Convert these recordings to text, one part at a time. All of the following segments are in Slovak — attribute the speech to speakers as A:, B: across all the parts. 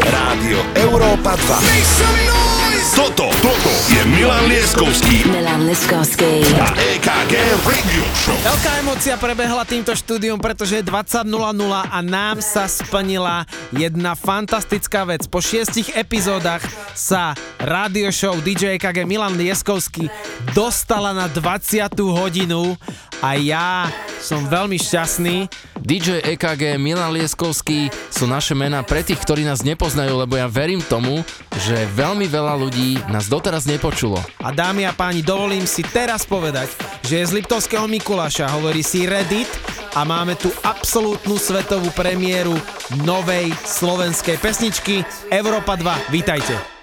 A: Rádio Európa 2. Toto, toto je Milan Lieskovský
B: Milan Liskovský.
A: a EKG Radio Show.
C: Veľká emocia prebehla týmto štúdiom, pretože je 20.00 a nám sa splnila jedna fantastická vec. Po šiestich epizódach sa radio show DJ EKG Milan Lieskovský dostala na 20. hodinu a ja som veľmi šťastný.
D: DJ EKG Milan Lieskovský sú naše mená pre tých, ktorí nás nepoznajú, lebo ja verím tomu, že veľmi veľa ľudí nás doteraz nepočulo.
C: A dámy a páni, dovolím si teraz povedať, že je z Liptovského Mikuláša, hovorí si Reddit a máme tu absolútnu svetovú premiéru novej slovenskej pesničky Európa 2. Vítajte.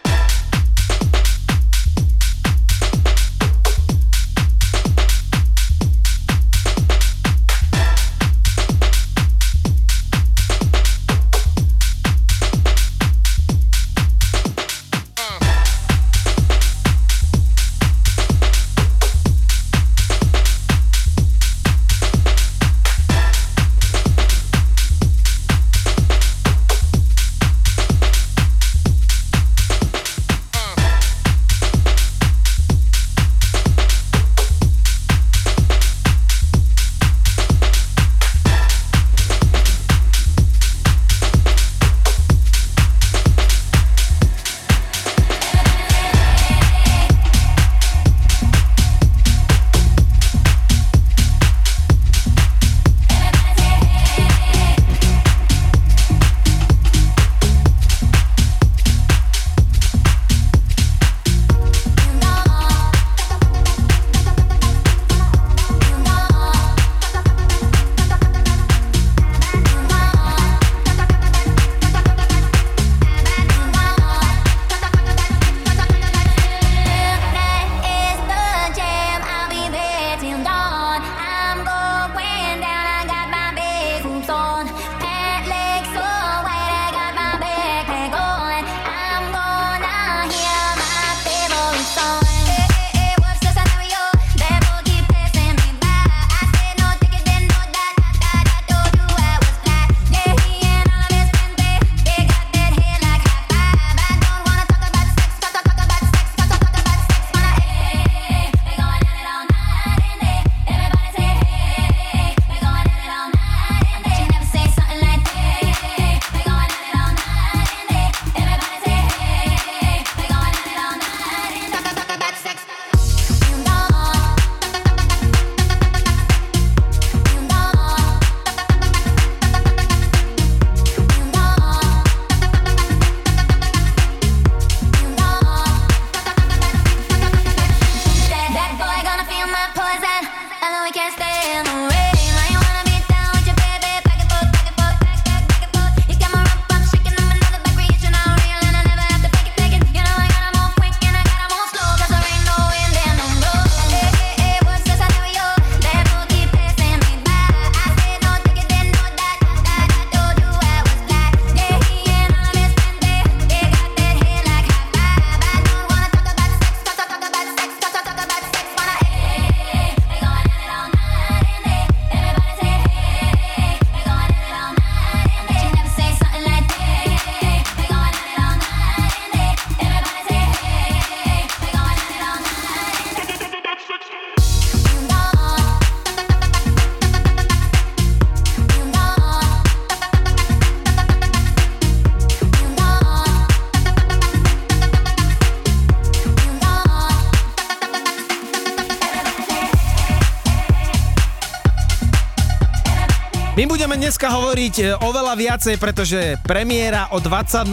E: My
C: budeme dneska hovoriť e, oveľa viacej, pretože premiéra o 20.00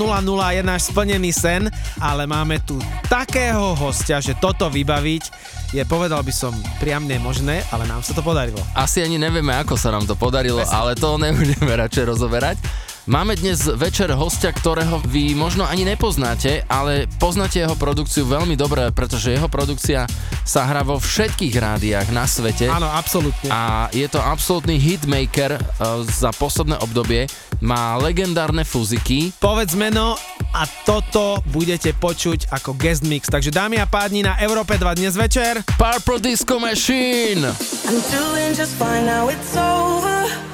C: je náš splnený sen, ale máme tu takého hostia, že toto vybaviť je, povedal by som, priam nemožné, ale nám sa to podarilo.
D: Asi ani nevieme, ako sa nám to podarilo,
C: Presne.
D: ale to nebudeme radšej rozoberať. Máme dnes večer hostia, ktorého vy možno ani nepoznáte, ale poznáte jeho produkciu veľmi dobre, pretože jeho produkcia sa hrá vo všetkých rádiách na svete.
C: Áno, absolútne.
D: A je to absolútny hitmaker uh, za posledné obdobie. Má legendárne fuziky.
C: Povedz meno a toto budete počuť ako guest mix. Takže dámy a páni na Európe 2 dnes večer.
D: Purple Disco Machine!
F: I'm doing just fine now it's over.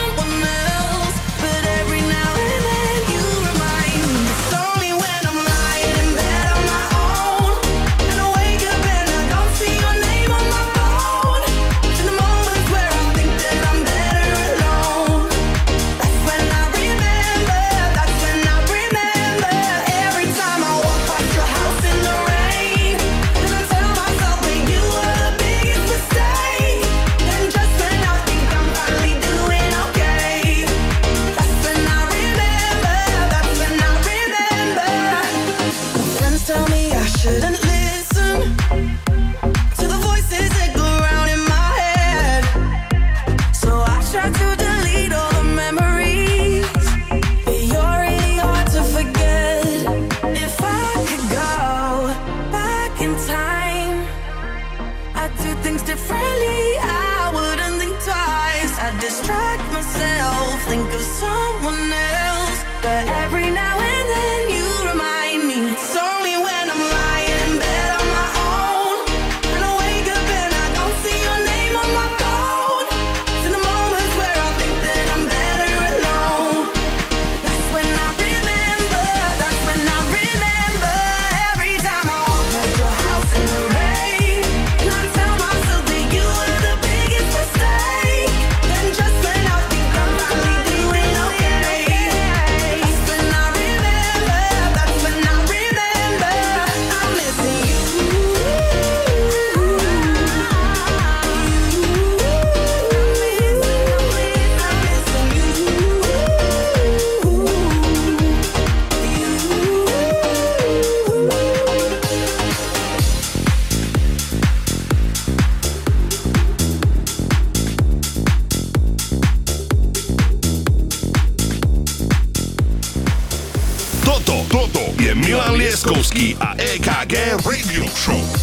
B: Lipavský a EKG Review Show.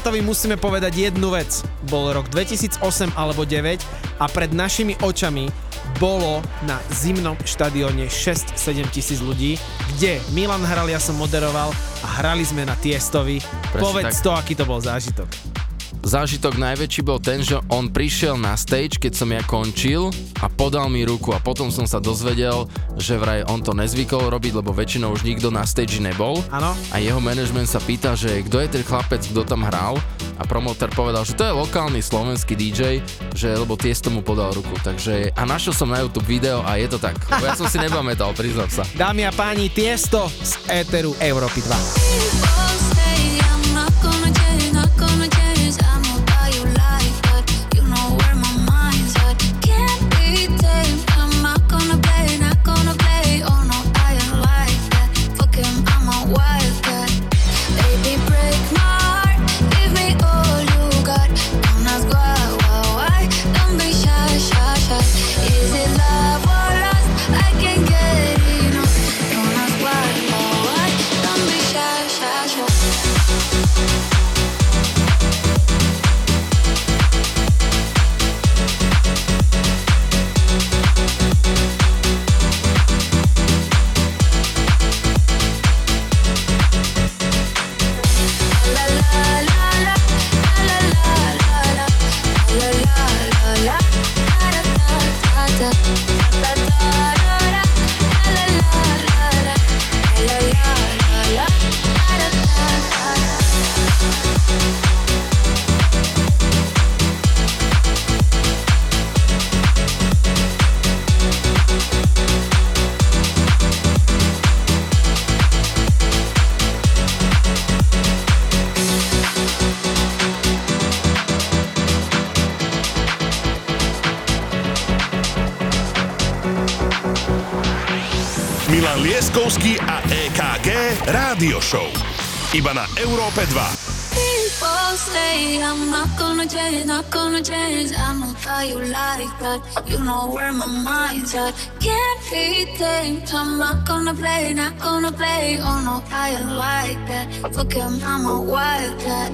E: svetovi musíme povedať jednu vec. Bol rok 2008 alebo 9 a pred našimi očami bolo na zimnom štadióne 6-7 tisíc ľudí, kde Milan hral, ja som moderoval a hrali sme na Tiestovi.
D: Presne
E: Povedz
D: tak.
E: to, aký to bol zážitok.
D: Zážitok najväčší bol ten, že on prišiel na stage, keď som ja končil a podal mi ruku a potom som sa dozvedel, že vraj on to nezvykol robiť, lebo väčšinou už nikto na stage nebol.
E: Áno.
D: A jeho management sa pýta, že kto je ten chlapec, kto tam hral a promoter povedal, že to je lokálny slovenský DJ, že lebo Tiesto mu podal ruku. Takže a našiel som na YouTube video a je to tak. Ja som si nepamätal, priznám sa.
E: Dámy a páni, Tiesto z Éteru Európy 2.
A: EKG Rádio Show. Iba na Európe 2.
B: People say I'm not gonna change, not gonna change. I know that you like that. You know where my mind's at. Can't be tamed. I'm not gonna play, not gonna play. Oh no, I like that. Fuck him, I'm a wildcat.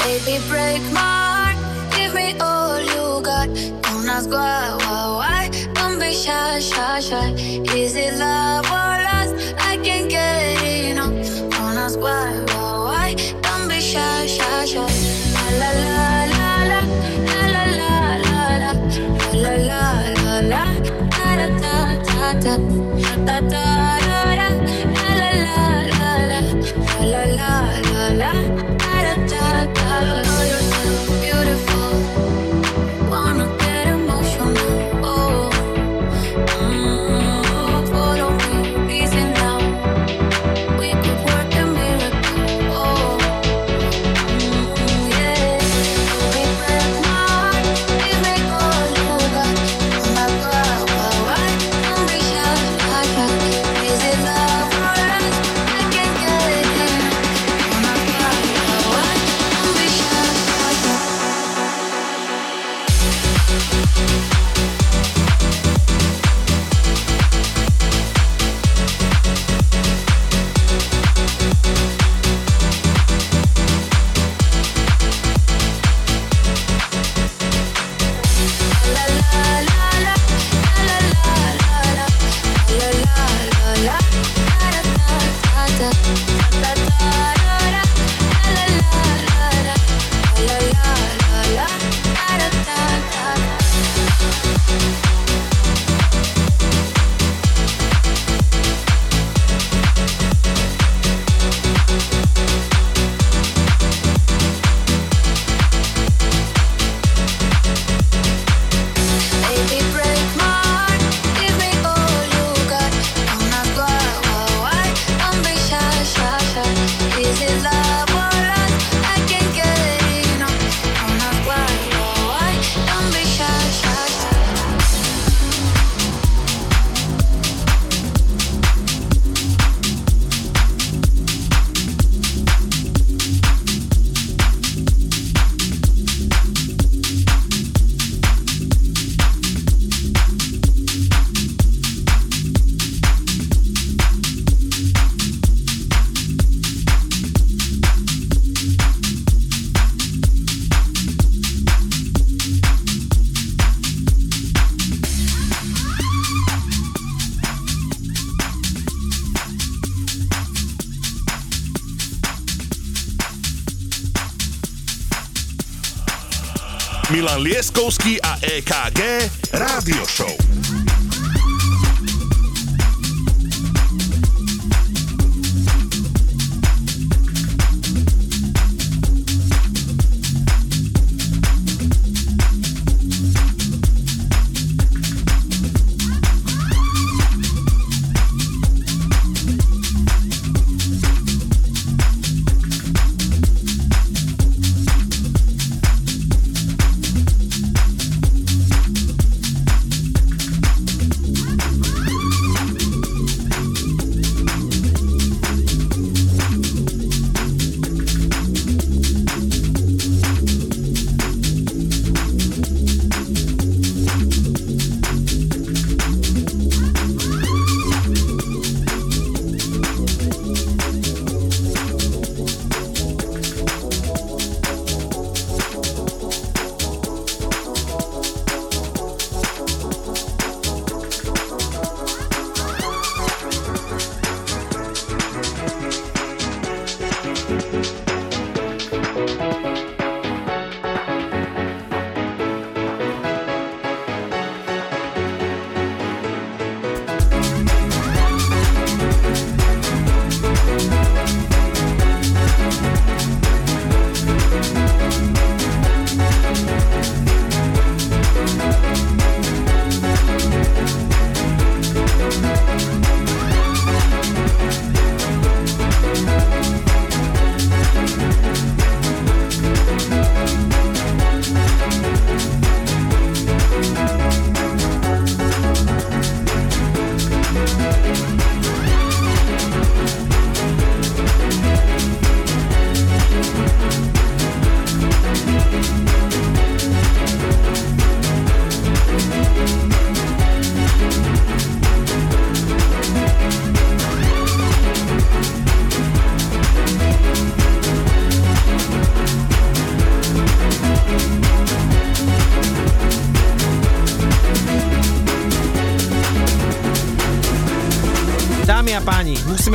B: Baby, break my heart. Give me all you got. Don't ask why, why, why. Don't be shy, shy, shy. Is it love why, why, why. Don't be shy, shy, shy. La la la la, la. La la la la, la. La la la, da da da da, da da. Da da,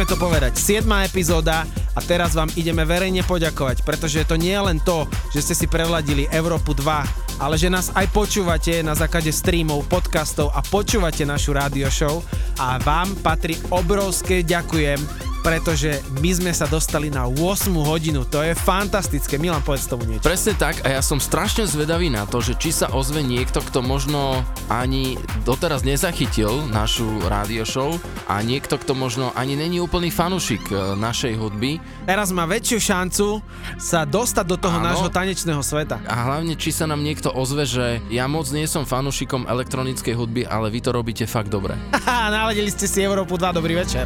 G: to povedať. 7. epizóda a teraz vám ideme verejne poďakovať, pretože to nie je len to, že ste si prevladili Európu 2, ale že nás aj počúvate na základe streamov, podcastov a počúvate našu rádio show a vám patrí obrovské ďakujem, pretože my sme sa dostali na 8 hodinu. To je fantastické. Milan, povedz tomu niečo.
D: Presne tak a ja som strašne zvedavý na to, že či sa ozve niekto, kto možno ani doteraz nezachytil našu rádio show a niekto, kto možno ani není úplný fanušik e, našej hudby
G: Teraz má väčšiu šancu sa dostať do toho
D: Áno.
G: nášho tanečného sveta.
D: a hlavne či sa nám niekto ozve, že ja moc nie som fanušikom elektronickej hudby, ale vy to robíte fakt dobre.
G: Naladili ste si Európu 2, dobrý večer.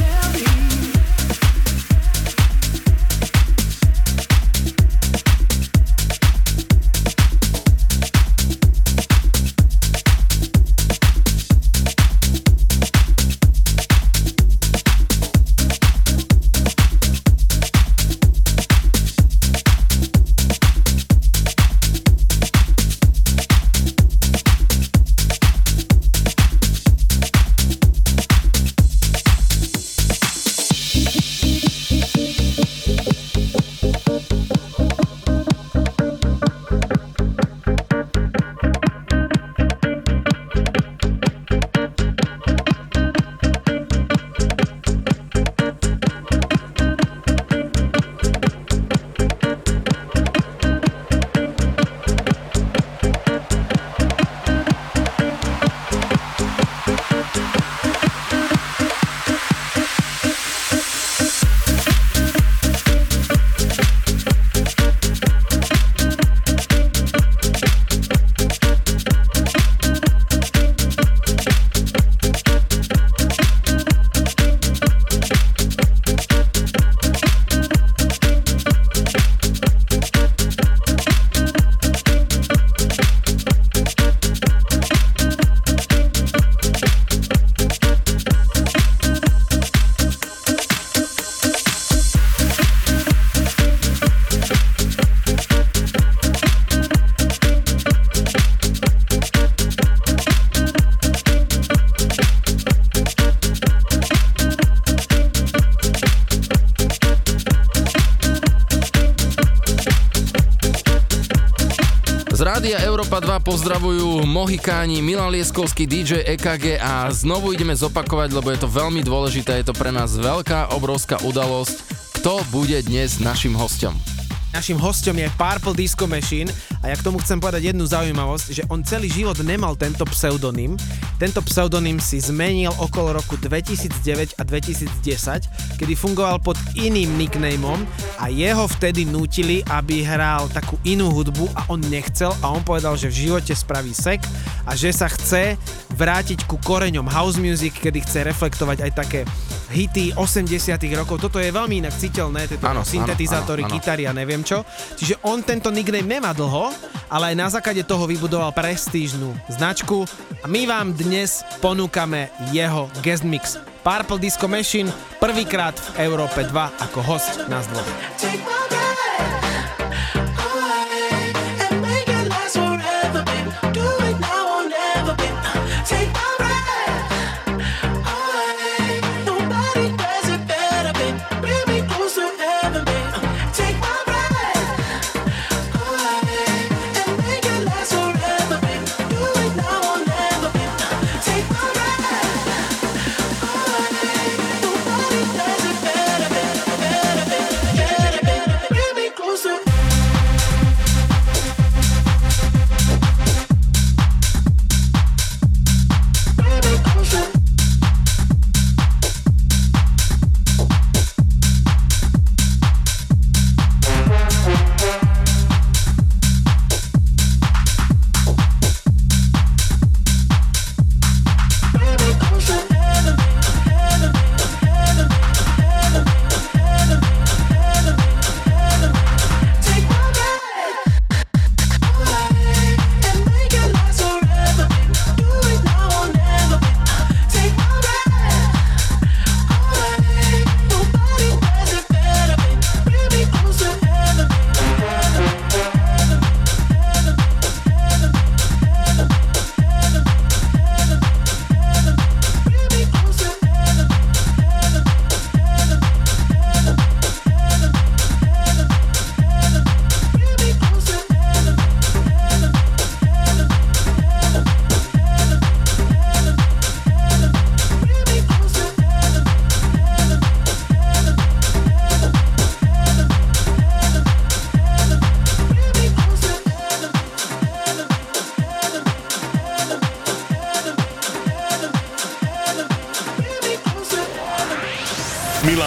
D: Mohikáni, Milan Lieskovský, DJ EKG a znovu ideme zopakovať, lebo je to veľmi dôležité, je to pre nás veľká, obrovská udalosť. Kto bude dnes našim hostom?
E: Našim hostom je Purple Disco Machine a ja k tomu chcem povedať jednu zaujímavosť, že on celý život nemal tento pseudonym. Tento pseudonym si zmenil okolo roku 2009 a 2010, kedy fungoval pod iným nicknameom a jeho vtedy nútili, aby hral takú inú hudbu a on nechcel a on povedal, že v živote spraví sek a že sa chce vrátiť ku koreňom house music, kedy chce reflektovať aj také hity 80 rokov. Toto je veľmi inak citeľné, tieto
D: áno,
E: syntetizátory,
D: áno.
E: gitary a neviem čo. Čiže on tento nickname nemá dlho, ale aj na základe toho vybudoval prestížnú značku a my vám dnes ponúkame jeho guest mix. Purple Disco Machine prvýkrát v Európe 2 ako host nás dvoch.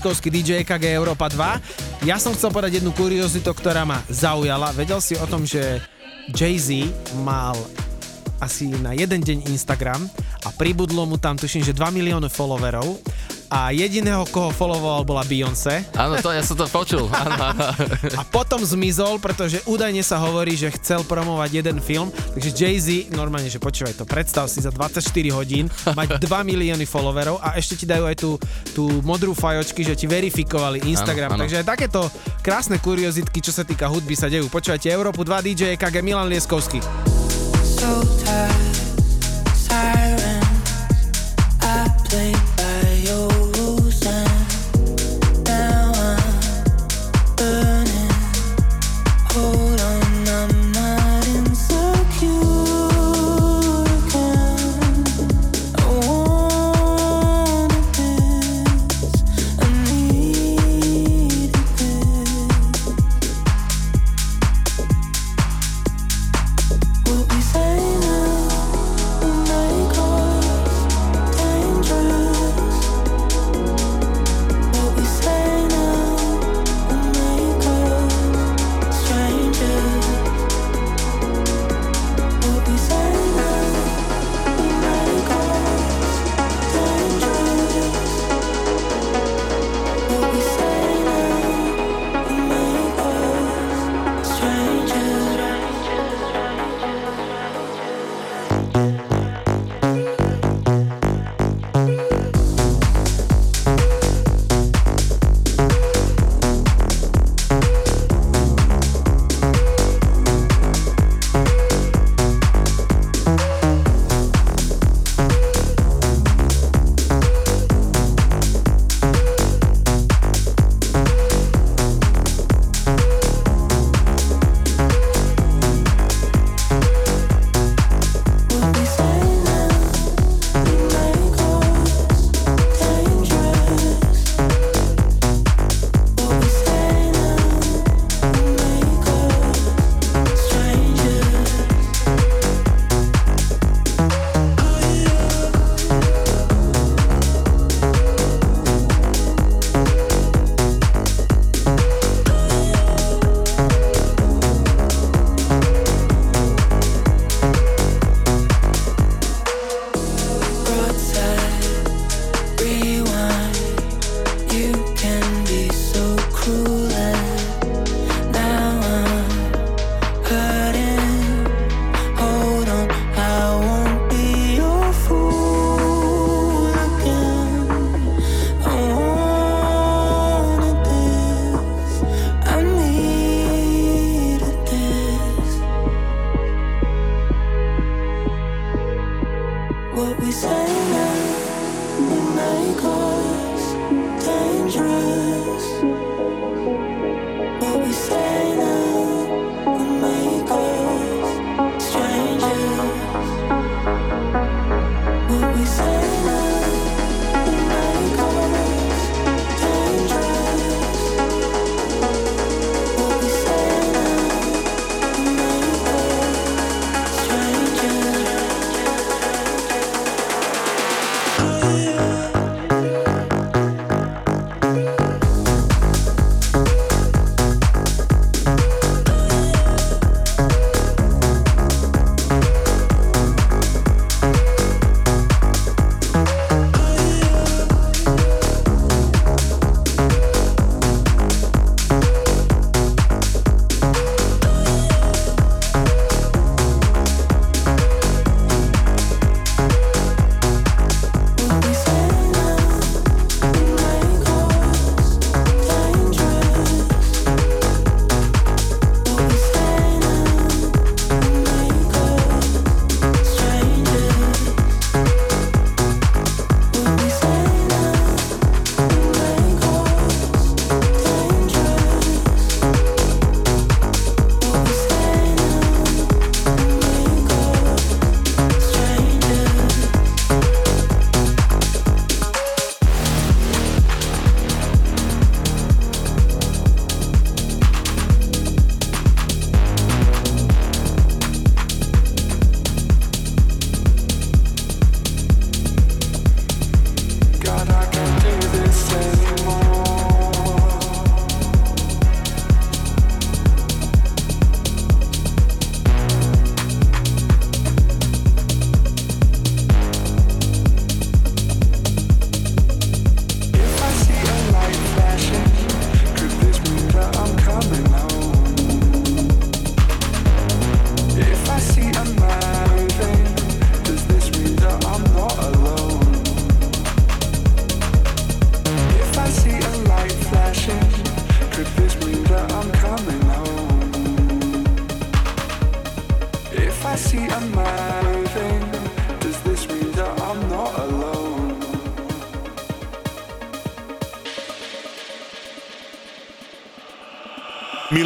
H: Milan Lieskovský,
E: DJ EKG Európa 2. Ja som chcel povedať jednu kuriozitu, ktorá ma zaujala. Vedel si o tom, že Jay-Z mal asi na jeden deň Instagram a pribudlo mu tam, tuším, že 2 milióny followerov a jediného, koho followoval, bola Beyoncé.
D: Áno, to ja som to počul. Áno, áno.
E: A potom zmizol, pretože údajne sa hovorí, že chcel promovať jeden film, takže Jay-Z, normálne, že počúvaj to, predstav si za 24 hodín mať 2 milióny followerov a ešte ti dajú aj tú, tú modrú fajočky, že ti verifikovali Instagram,
D: Áno, áno.
E: takže aj takéto krásne kuriozitky, čo sa týka hudby sa dejú. Počúvajte Európu 2 DJ EKG Milan Lieskovský.
I: so tired,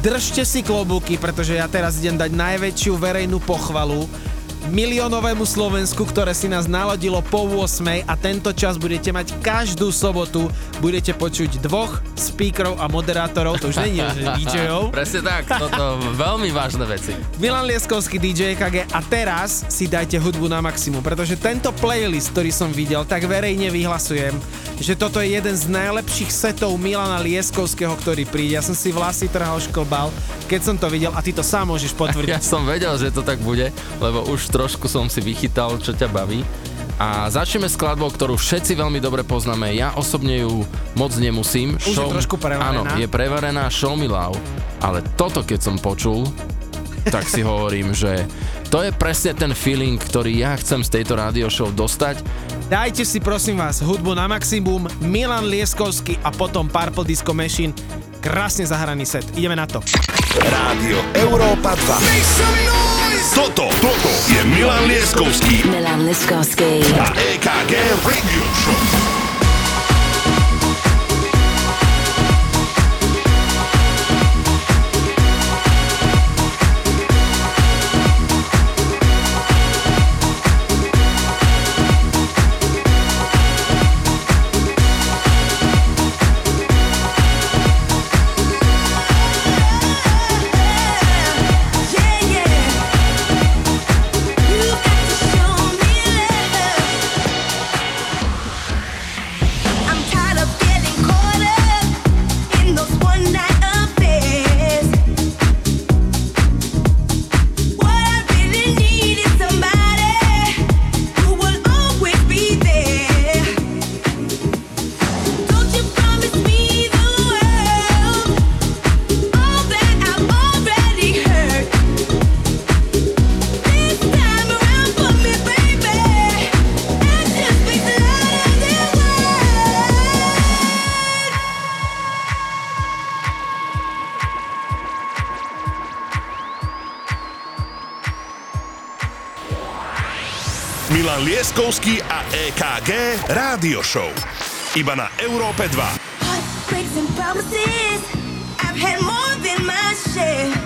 E: Držte si klobúky, pretože ja teraz idem dať najväčšiu verejnú pochvalu miliónovému Slovensku, ktoré si nás naladilo po 8 a tento čas budete mať každú sobotu, budete počuť dvoch speakerov a moderátorov, to už nie je DJov.
D: Presne tak, toto veľmi vážne veci.
E: Milan Lieskovský DJ KG a teraz si dajte hudbu na maximum, pretože tento playlist, ktorý som videl, tak verejne vyhlasujem, že toto je jeden z najlepších setov Milana Lieskovského, ktorý príde. Ja som si vlasy trhal šklbal, keď som to videl a ty to sám môžeš potvrdiť.
D: Ja som vedel, že to tak bude, lebo už trošku som si vychytal, čo ťa baví. A začneme skladbou, ktorú všetci veľmi dobre poznáme. Ja osobne ju moc nemusím.
E: Už je trošku prevarená.
D: Áno, je prevarená Show Me Love. Ale toto, keď som počul, tak si hovorím, že to je presne ten feeling, ktorý ja chcem z tejto radio show dostať.
E: Dajte si prosím vás hudbu na maximum, Milan Lieskovský a potom Purple Disco Machine. Krásne zahraný set. Ideme na to.
A: Rádio Európa 2. Toto, toto je Milan Lieskovský
J: Milan Liskovsky.
A: a EKG Radio Show. Rádio Show. Iba na Európe 2.
F: Heartbreaks and promises. I've had more than my share.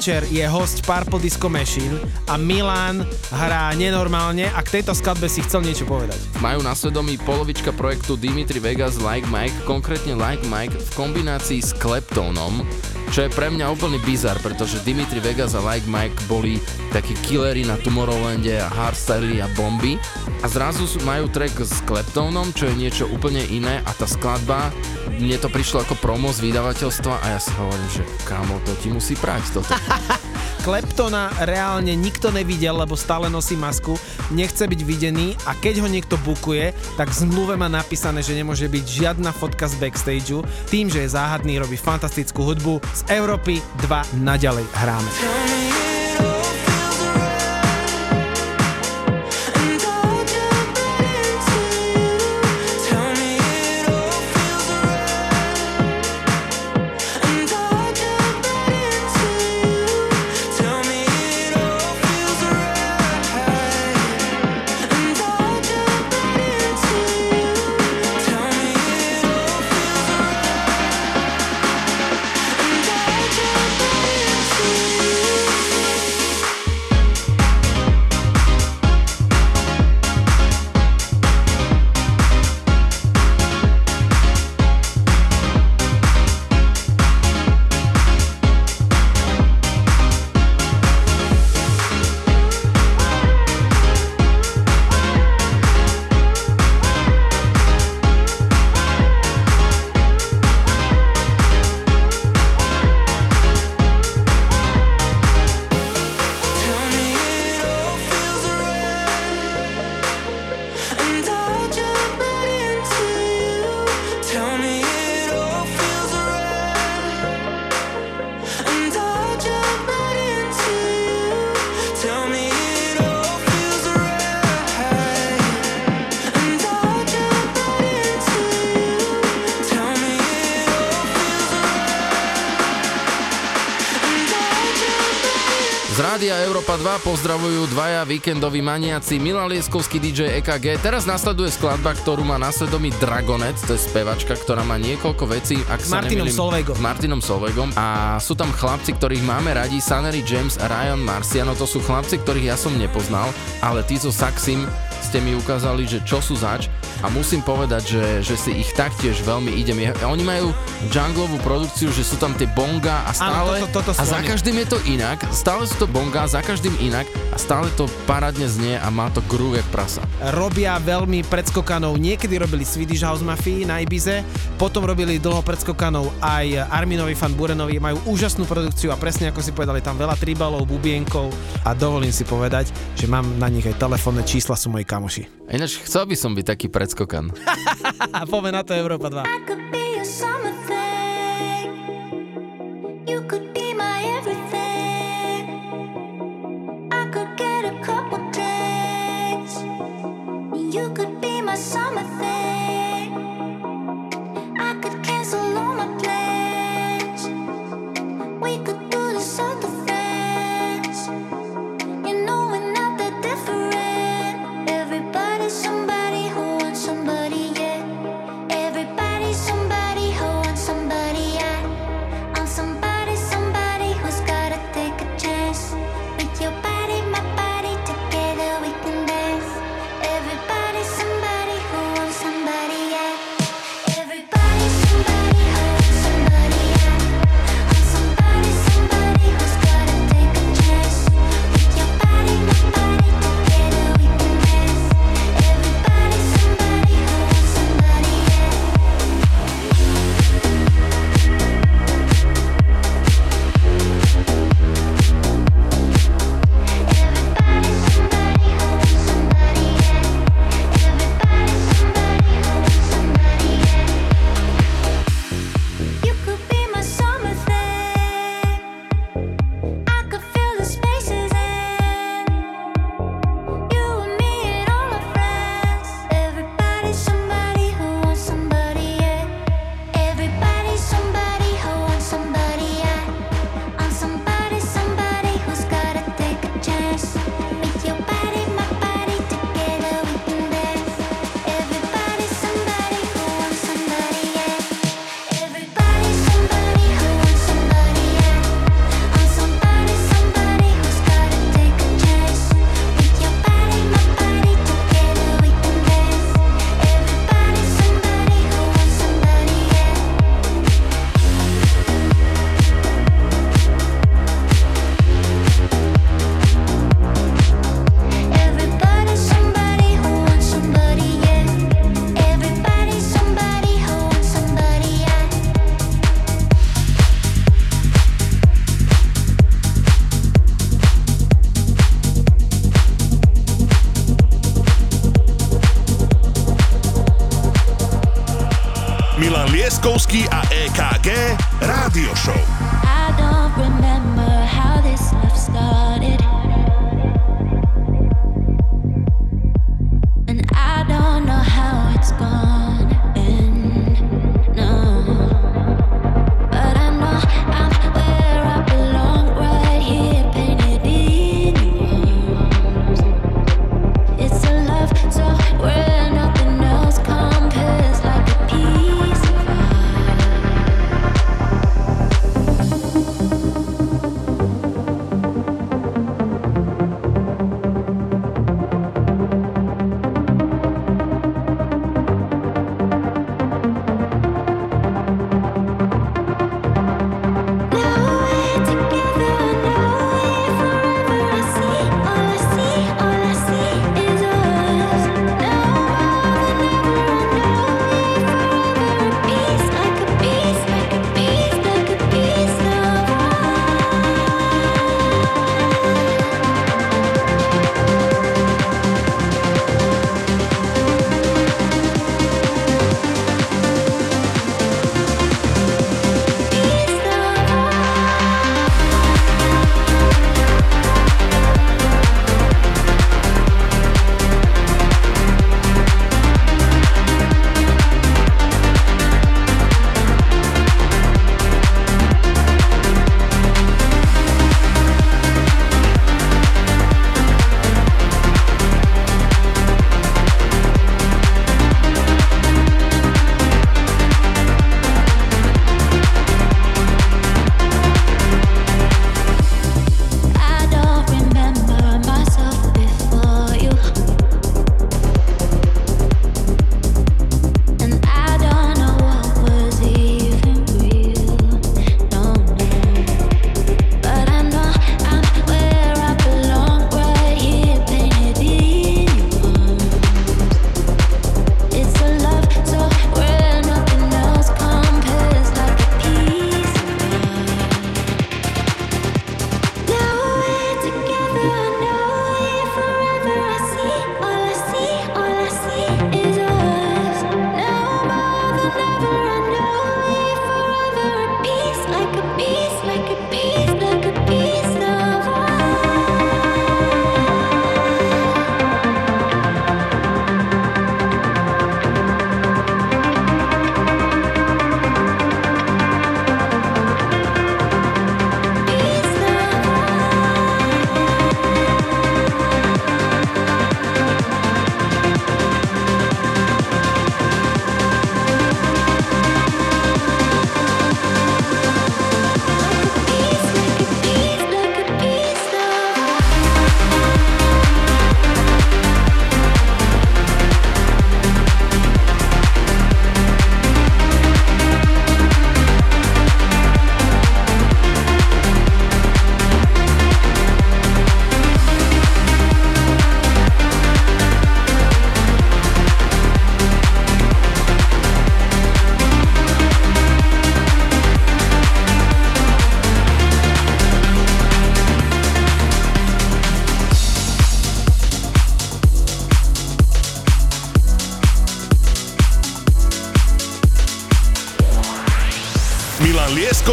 E: Večer je host Purple Disco Machine a Milan hrá nenormálne a k tejto skladbe si chcel niečo povedať.
D: Majú na svedomí polovička projektu Dimitri Vegas Like Mike, konkrétne Like Mike v kombinácii s Kleptónom, čo je pre mňa úplný bizar, pretože Dimitri Vegas a Like Mike boli takí killery na Tomorrowlande a hardstyly a bomby a zrazu majú track s Kleptónom, čo je niečo úplne iné a tá skladba, mne to prišlo ako promo z vydavateľstva a ja si hovorím, že kámo, to ti musí prať toto.
E: Kleptona reálne nikto nevidel, lebo stále nosí masku, nechce byť videný a keď ho niekto bukuje, tak v zmluve má napísané, že nemôže byť žiadna fotka z backstageu. Tým, že je záhadný, robí fantastickú hudbu. Z Európy 2 naďalej hráme.
D: Pozdravujú dvaja víkendoví maniaci Milan Lieskovský DJ EKG. Teraz nasleduje skladba, ktorú má na svedomí Dragonet, to je spevačka, ktorá má niekoľko vecí. Ak sa
E: Martinom
D: nemýlim,
E: Solveigom.
D: S Martinom Solveigom. A sú tam chlapci, ktorých máme radi, Sanery James a Ryan Marciano. To sú chlapci, ktorých ja som nepoznal, ale tí so Saxim ste mi ukázali, že čo sú zač a musím povedať, že, že si ich taktiež veľmi idem. Je- Oni majú junglovú produkciu, že sú tam tie bonga a stále...
E: toto- toto
D: a
E: sú
D: za
E: oni.
D: každým je to inak, stále sú to bonga, za každým inak a stále to parádne znie a má to groove jak prasa.
E: robia veľmi predskokanov. Niekedy robili Swedish House Mafii na Ibize, potom robili dlho predskokanov aj Arminovi Fan Burenovi. Majú úžasnú produkciu a presne ako si povedali, tam veľa tribalov, bubienkov a dovolím si povedať, že mám na nich aj telefónne čísla, sú moji kamoši.
D: Ináč chcel by som byť taký predskokan.
E: Poďme na to Európa 2.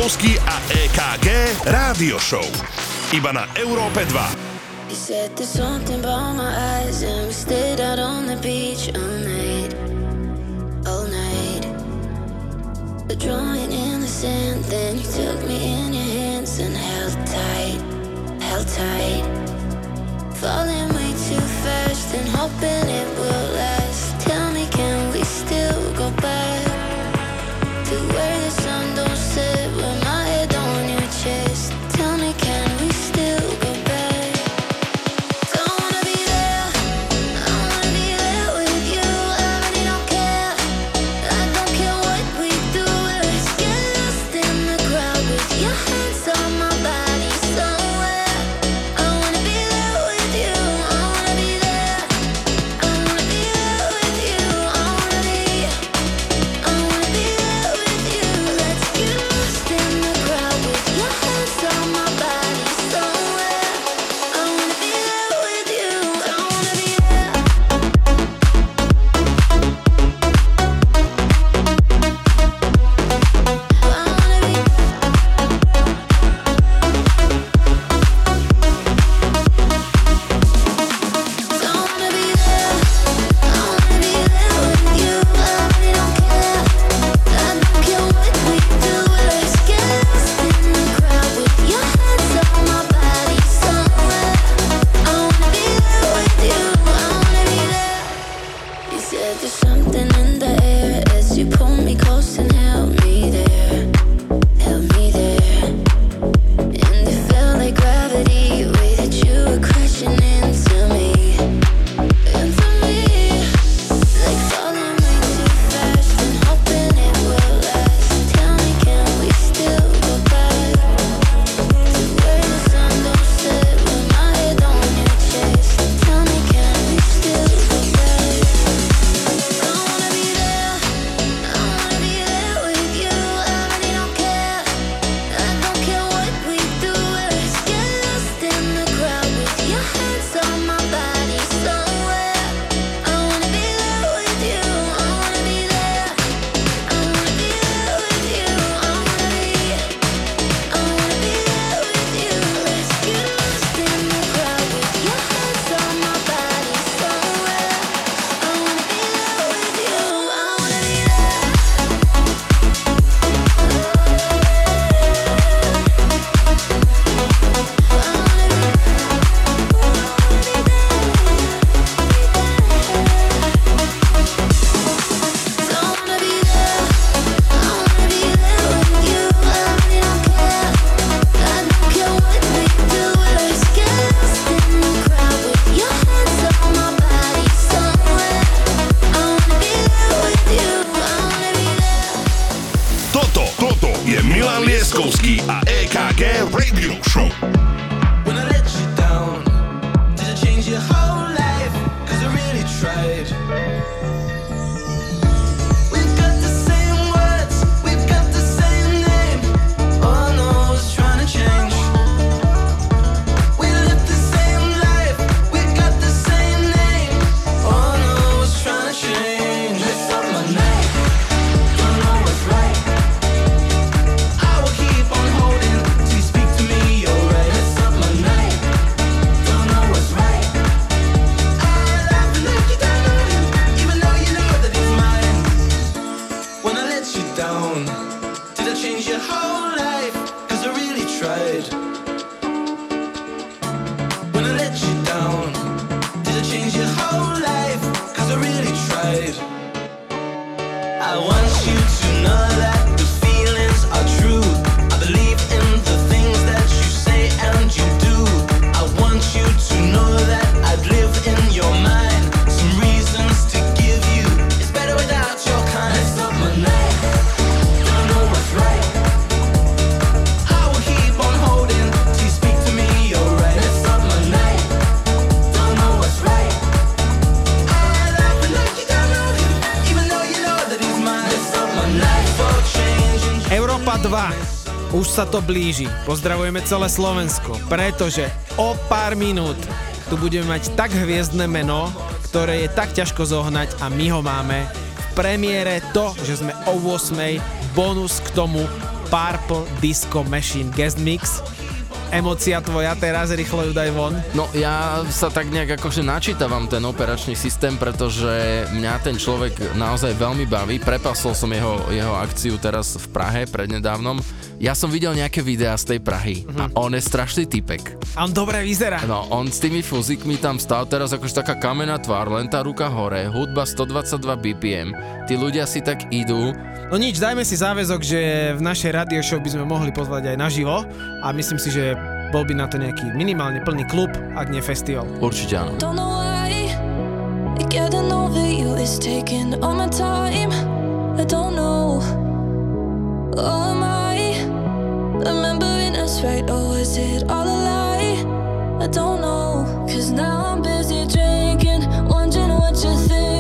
K: Trusky a
A: EKG Rádio Show. Iba na Európe 2.
B: You said there's something about my eyes And we stayed out on the beach all night All night The drawing in the sand Then you took me in your hands And held tight, held tight Falling way too fast And hoping it to
E: blíži. Pozdravujeme celé Slovensko, pretože o pár minút tu budeme mať tak hviezdne meno, ktoré je tak ťažko zohnať a my ho máme v premiére to, že sme o 8. bonus k tomu Purple Disco Machine Guest Mix emócia tvoja teraz, rýchlo ju daj von.
D: No ja sa tak nejak akože načítavam ten operačný systém, pretože mňa ten človek naozaj veľmi baví. Prepasol som jeho, jeho akciu teraz v Prahe prednedávnom ja som videl nejaké videá z tej Prahy mm-hmm. a mhm. on je strašný typek.
E: A on dobre vyzerá.
D: No, on s tými fuzikmi tam stál teraz akože taká kamená tvár, len tá ruka hore, hudba 122 BPM, tí ľudia si tak idú.
E: No nič, dajme si záväzok, že v našej radio show by sme mohli pozvať aj naživo a myslím si, že bol by na to nejaký minimálne plný klub, ak nie festival.
D: Určite áno.
B: Is taking all my time. I don't know. All my Remembering us right, or was it all a lie? I don't know, cause now I'm busy drinking, wondering what you think.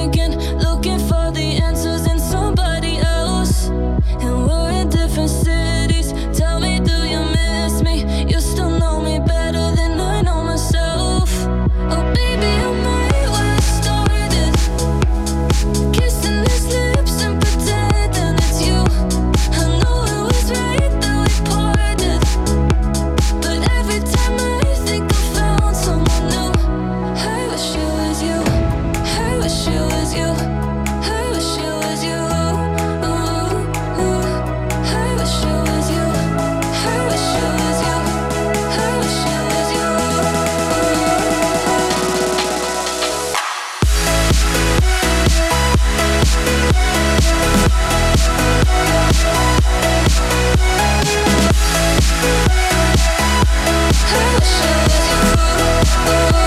B: Who should you?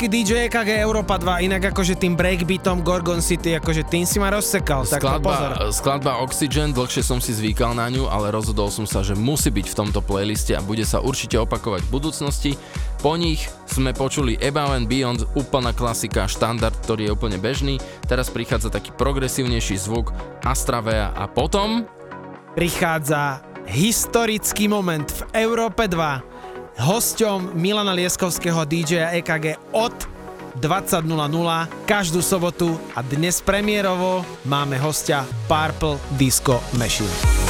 E: Lieskovský DJ EKG Europa 2, inak akože tým breakbeatom Gorgon City, akože tým si ma rozsekal, tak to pozor.
D: Skladba, skladba Oxygen, dlhšie som si zvykal na ňu, ale rozhodol som sa, že musí byť v tomto playliste a bude sa určite opakovať v budúcnosti. Po nich sme počuli Above and Beyond, úplná klasika, štandard, ktorý je úplne bežný. Teraz prichádza taký progresívnejší zvuk Astravea a potom...
E: Prichádza historický moment v Európe 2. Hosťom Milana Lieskovského DJ EKG od 20.00 každú sobotu a dnes premiérovo máme hostia Purple Disco Machine.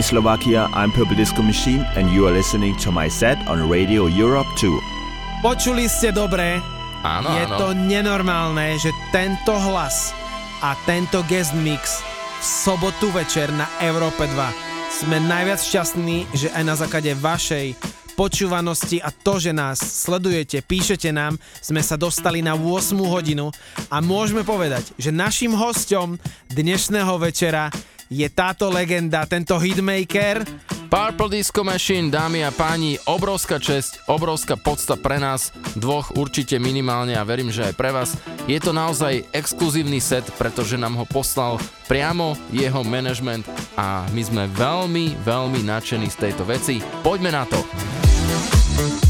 L: Hey Slovakia, I'm Purple Disco Machine and you are listening to my set on Radio Europe 2.
E: Počuli ste dobre,
D: Áno,
E: je
D: áno.
E: to nenormálne, že tento hlas a tento guest mix v sobotu večer na Európe 2 sme najviac šťastní, že aj na základe vašej počúvanosti a to, že nás sledujete, píšete nám, sme sa dostali na 8 hodinu a môžeme povedať, že našim hostom dnešného večera je táto legenda, tento hitmaker,
D: Purple Disco Machine, dámy a páni, obrovská česť, obrovská podsta pre nás dvoch, určite minimálne a verím, že aj pre vás. Je to naozaj exkluzívny set, pretože nám ho poslal priamo jeho management a my sme veľmi, veľmi nadšení z tejto veci. Poďme na to.
M: There's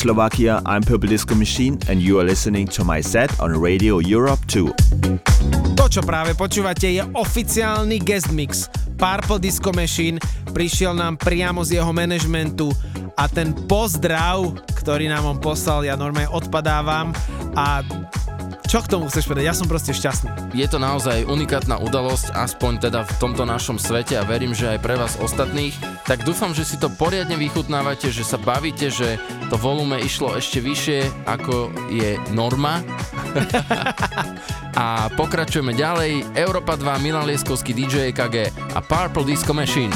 L: Slovakia, I'm Purple Disco Machine and you are listening to my set on Radio Europe 2.
E: To, čo práve počúvate, je oficiálny guest mix. Purple Disco Machine prišiel nám priamo z jeho manažmentu a ten pozdrav, ktorý nám on poslal, ja normálne odpadávam a čo k tomu chceš povedať? Ja som proste šťastný.
N: Je to naozaj unikátna udalosť, aspoň teda v tomto našom svete a verím, že aj pre vás ostatných. Tak dúfam, že si to poriadne vychutnávate, že sa bavíte, že to volume išlo ešte vyššie, ako je norma. a pokračujeme ďalej. Europa 2, Milan Lieskovský, DJ EKG a Purple Disco Machine.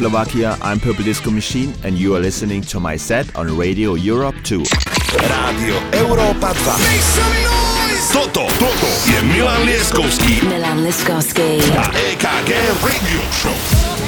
L: Slovakia, I'm Purple Disco Machine and you are listening to my set on Radio Europe 2.
A: Rádio Európa 2. Toto, toto je Milan Lieskovský
I: Milan Liskovský.
A: a EKG Radio Show.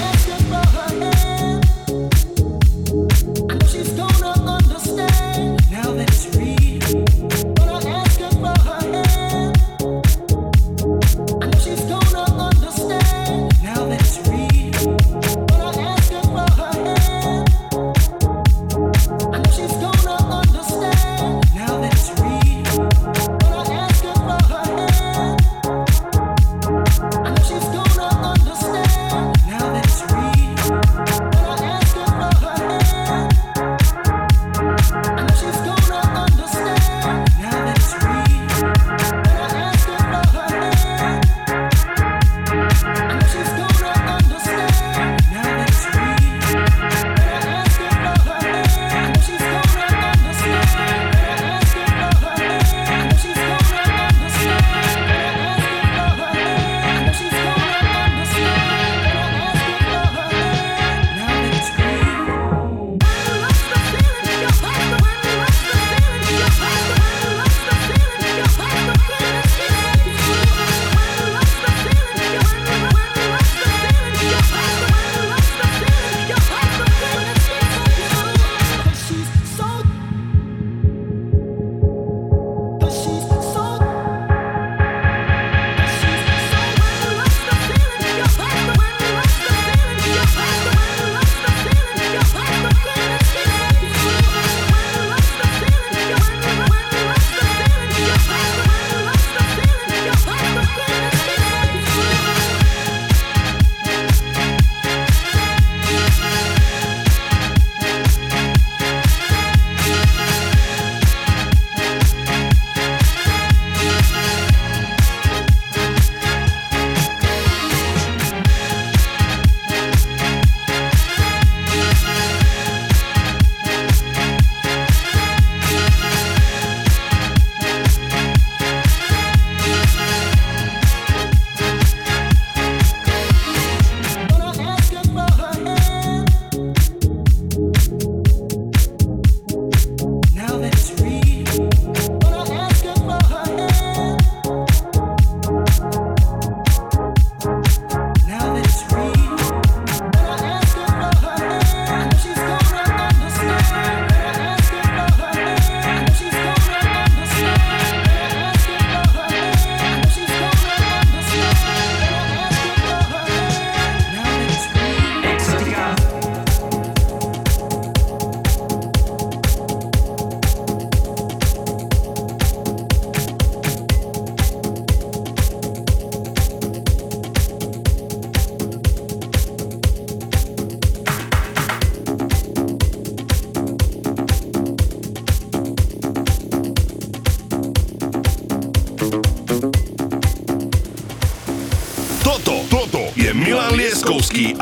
A: Lieskovský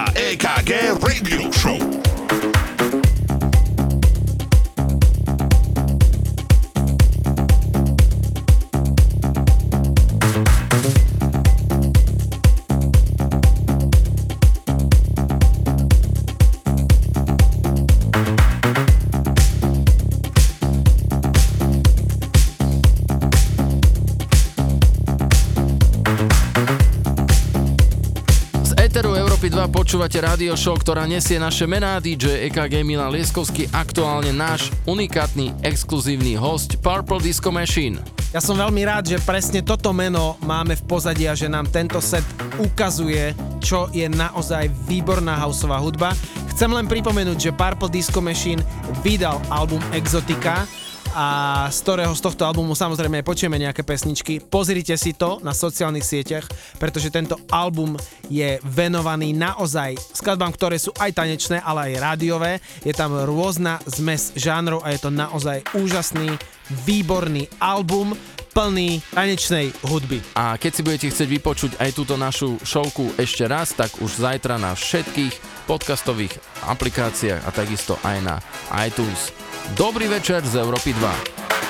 D: Eteru Európy 2 počúvate radio show, ktorá nesie naše mená DJ EKG Milan Lieskovský, aktuálne náš unikátny exkluzívny host Purple Disco Machine.
E: Ja som veľmi rád, že presne toto meno máme v pozadí a že nám tento set ukazuje, čo je naozaj výborná houseová hudba. Chcem len pripomenúť, že Purple Disco Machine vydal album Exotika, a z ktorého z tohto albumu samozrejme počujeme nejaké pesničky. Pozrite si to na sociálnych sieťach, pretože tento album je venovaný naozaj skladbám, ktoré sú aj tanečné, ale aj rádiové. Je tam rôzna zmes žánrov a je to naozaj úžasný, výborný album plný tanečnej hudby.
D: A keď si budete chcieť vypočuť aj túto našu showku ešte raz, tak už zajtra na všetkých podcastových aplikáciách a takisto aj na iTunes. Dobrý večer z Európy 2.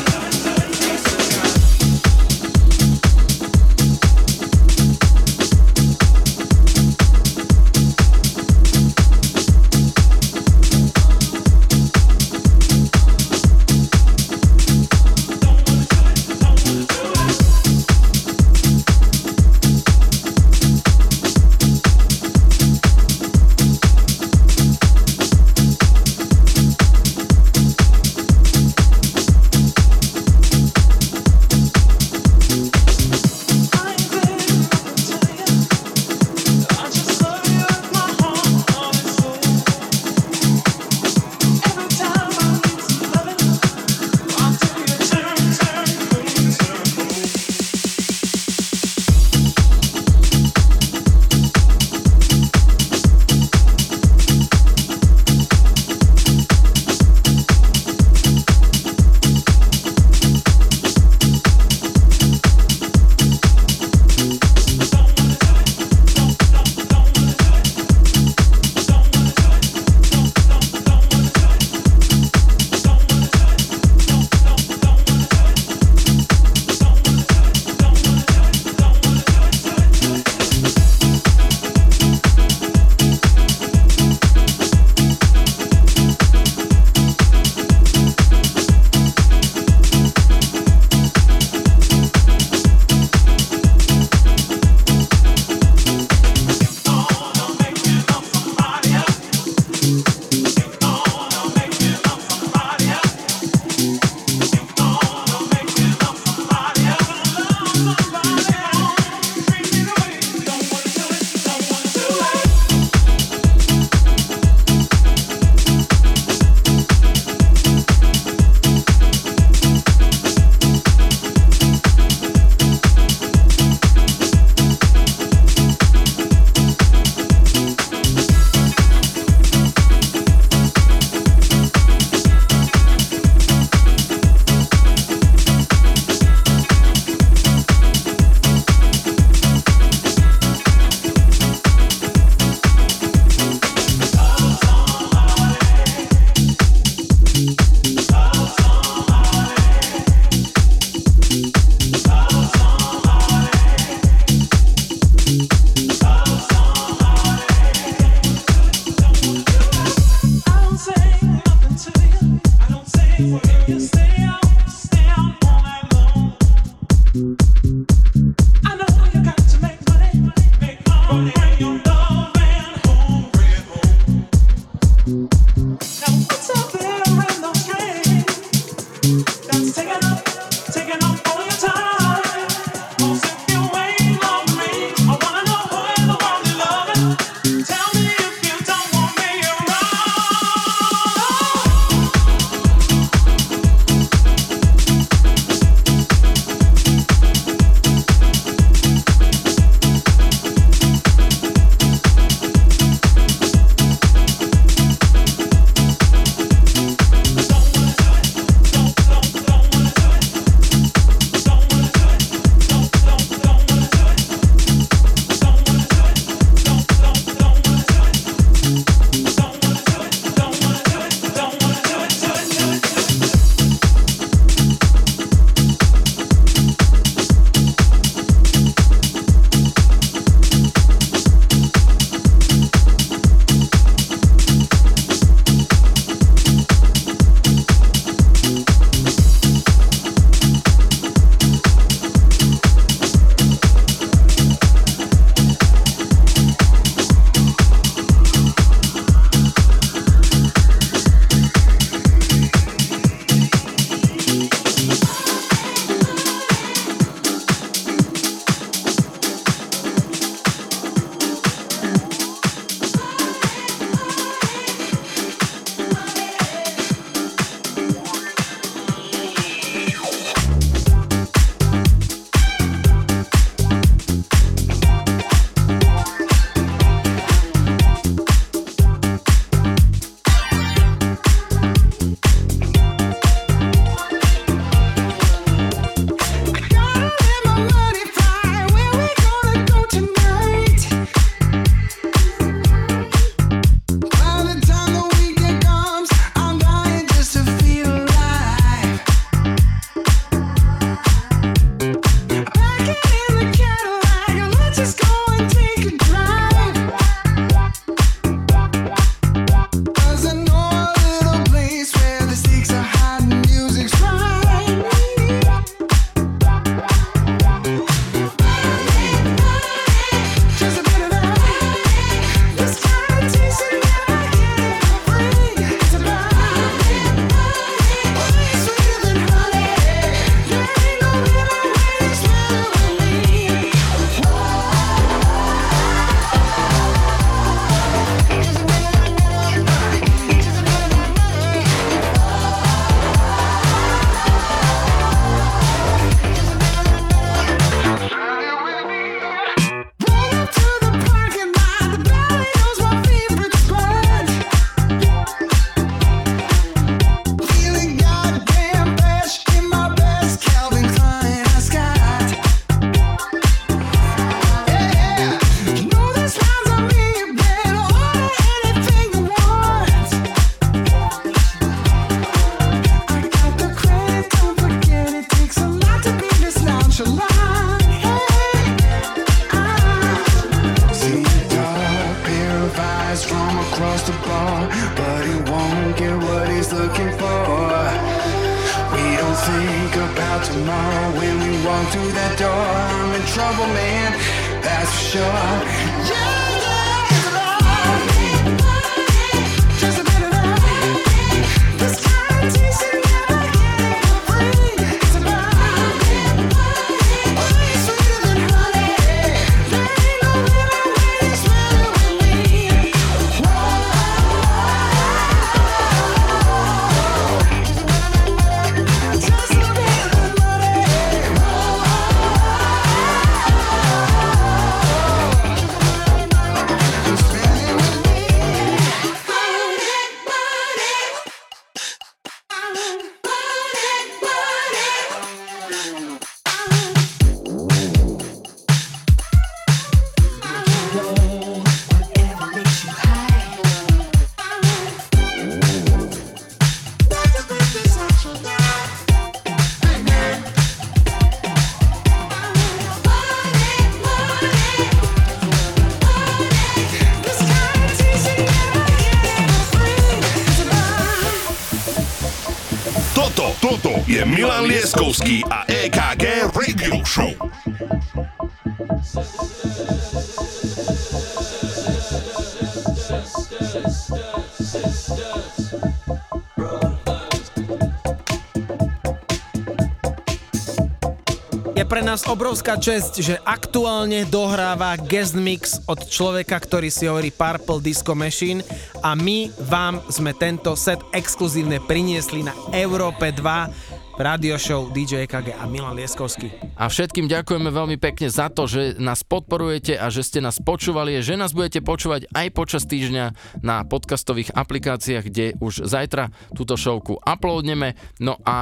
E: Obrovská česť, že aktuálne dohráva guest mix od človeka, ktorý si hovorí Purple Disco Machine a my vám sme tento set exkluzívne priniesli na Európe 2 radio show DJ EKG a Milan Lieskovský.
D: A všetkým ďakujeme veľmi pekne za to, že nás podporujete a že ste nás počúvali, že nás budete počúvať aj počas týždňa na podcastových aplikáciách, kde už zajtra túto showku uploadneme. No a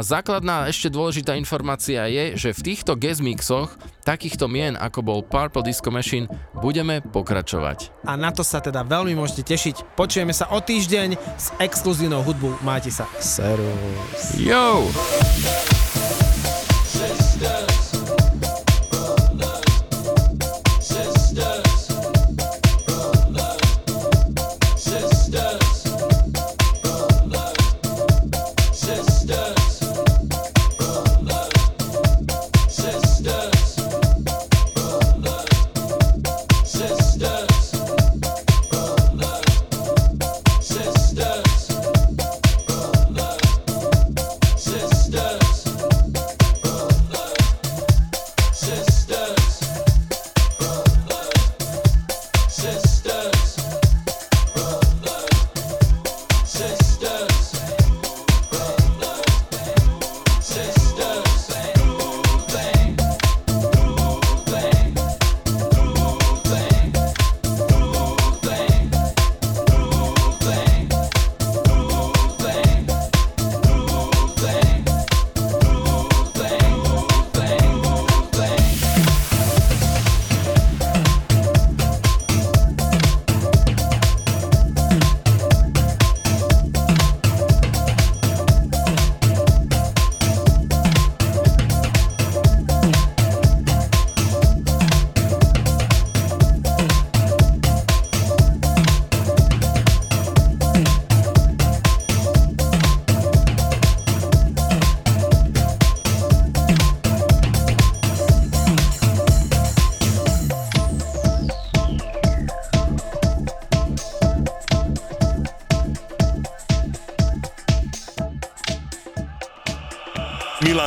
D: základná ešte dôležitá informácia je, že v týchto guest mixoch takýchto mien, ako bol Purple Disco Machine, budeme pokračovať.
E: A na to sa teda veľmi môžete tešiť. Počujeme sa o týždeň s exkluzívnou hudbou. Majte sa. Serus.
D: Yo! Tchau.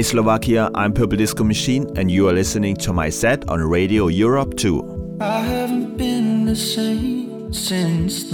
L: Hey Slovakia, I'm Purple Disco Machine, and you are listening to my set on Radio Europe 2.
I: I haven't been the same since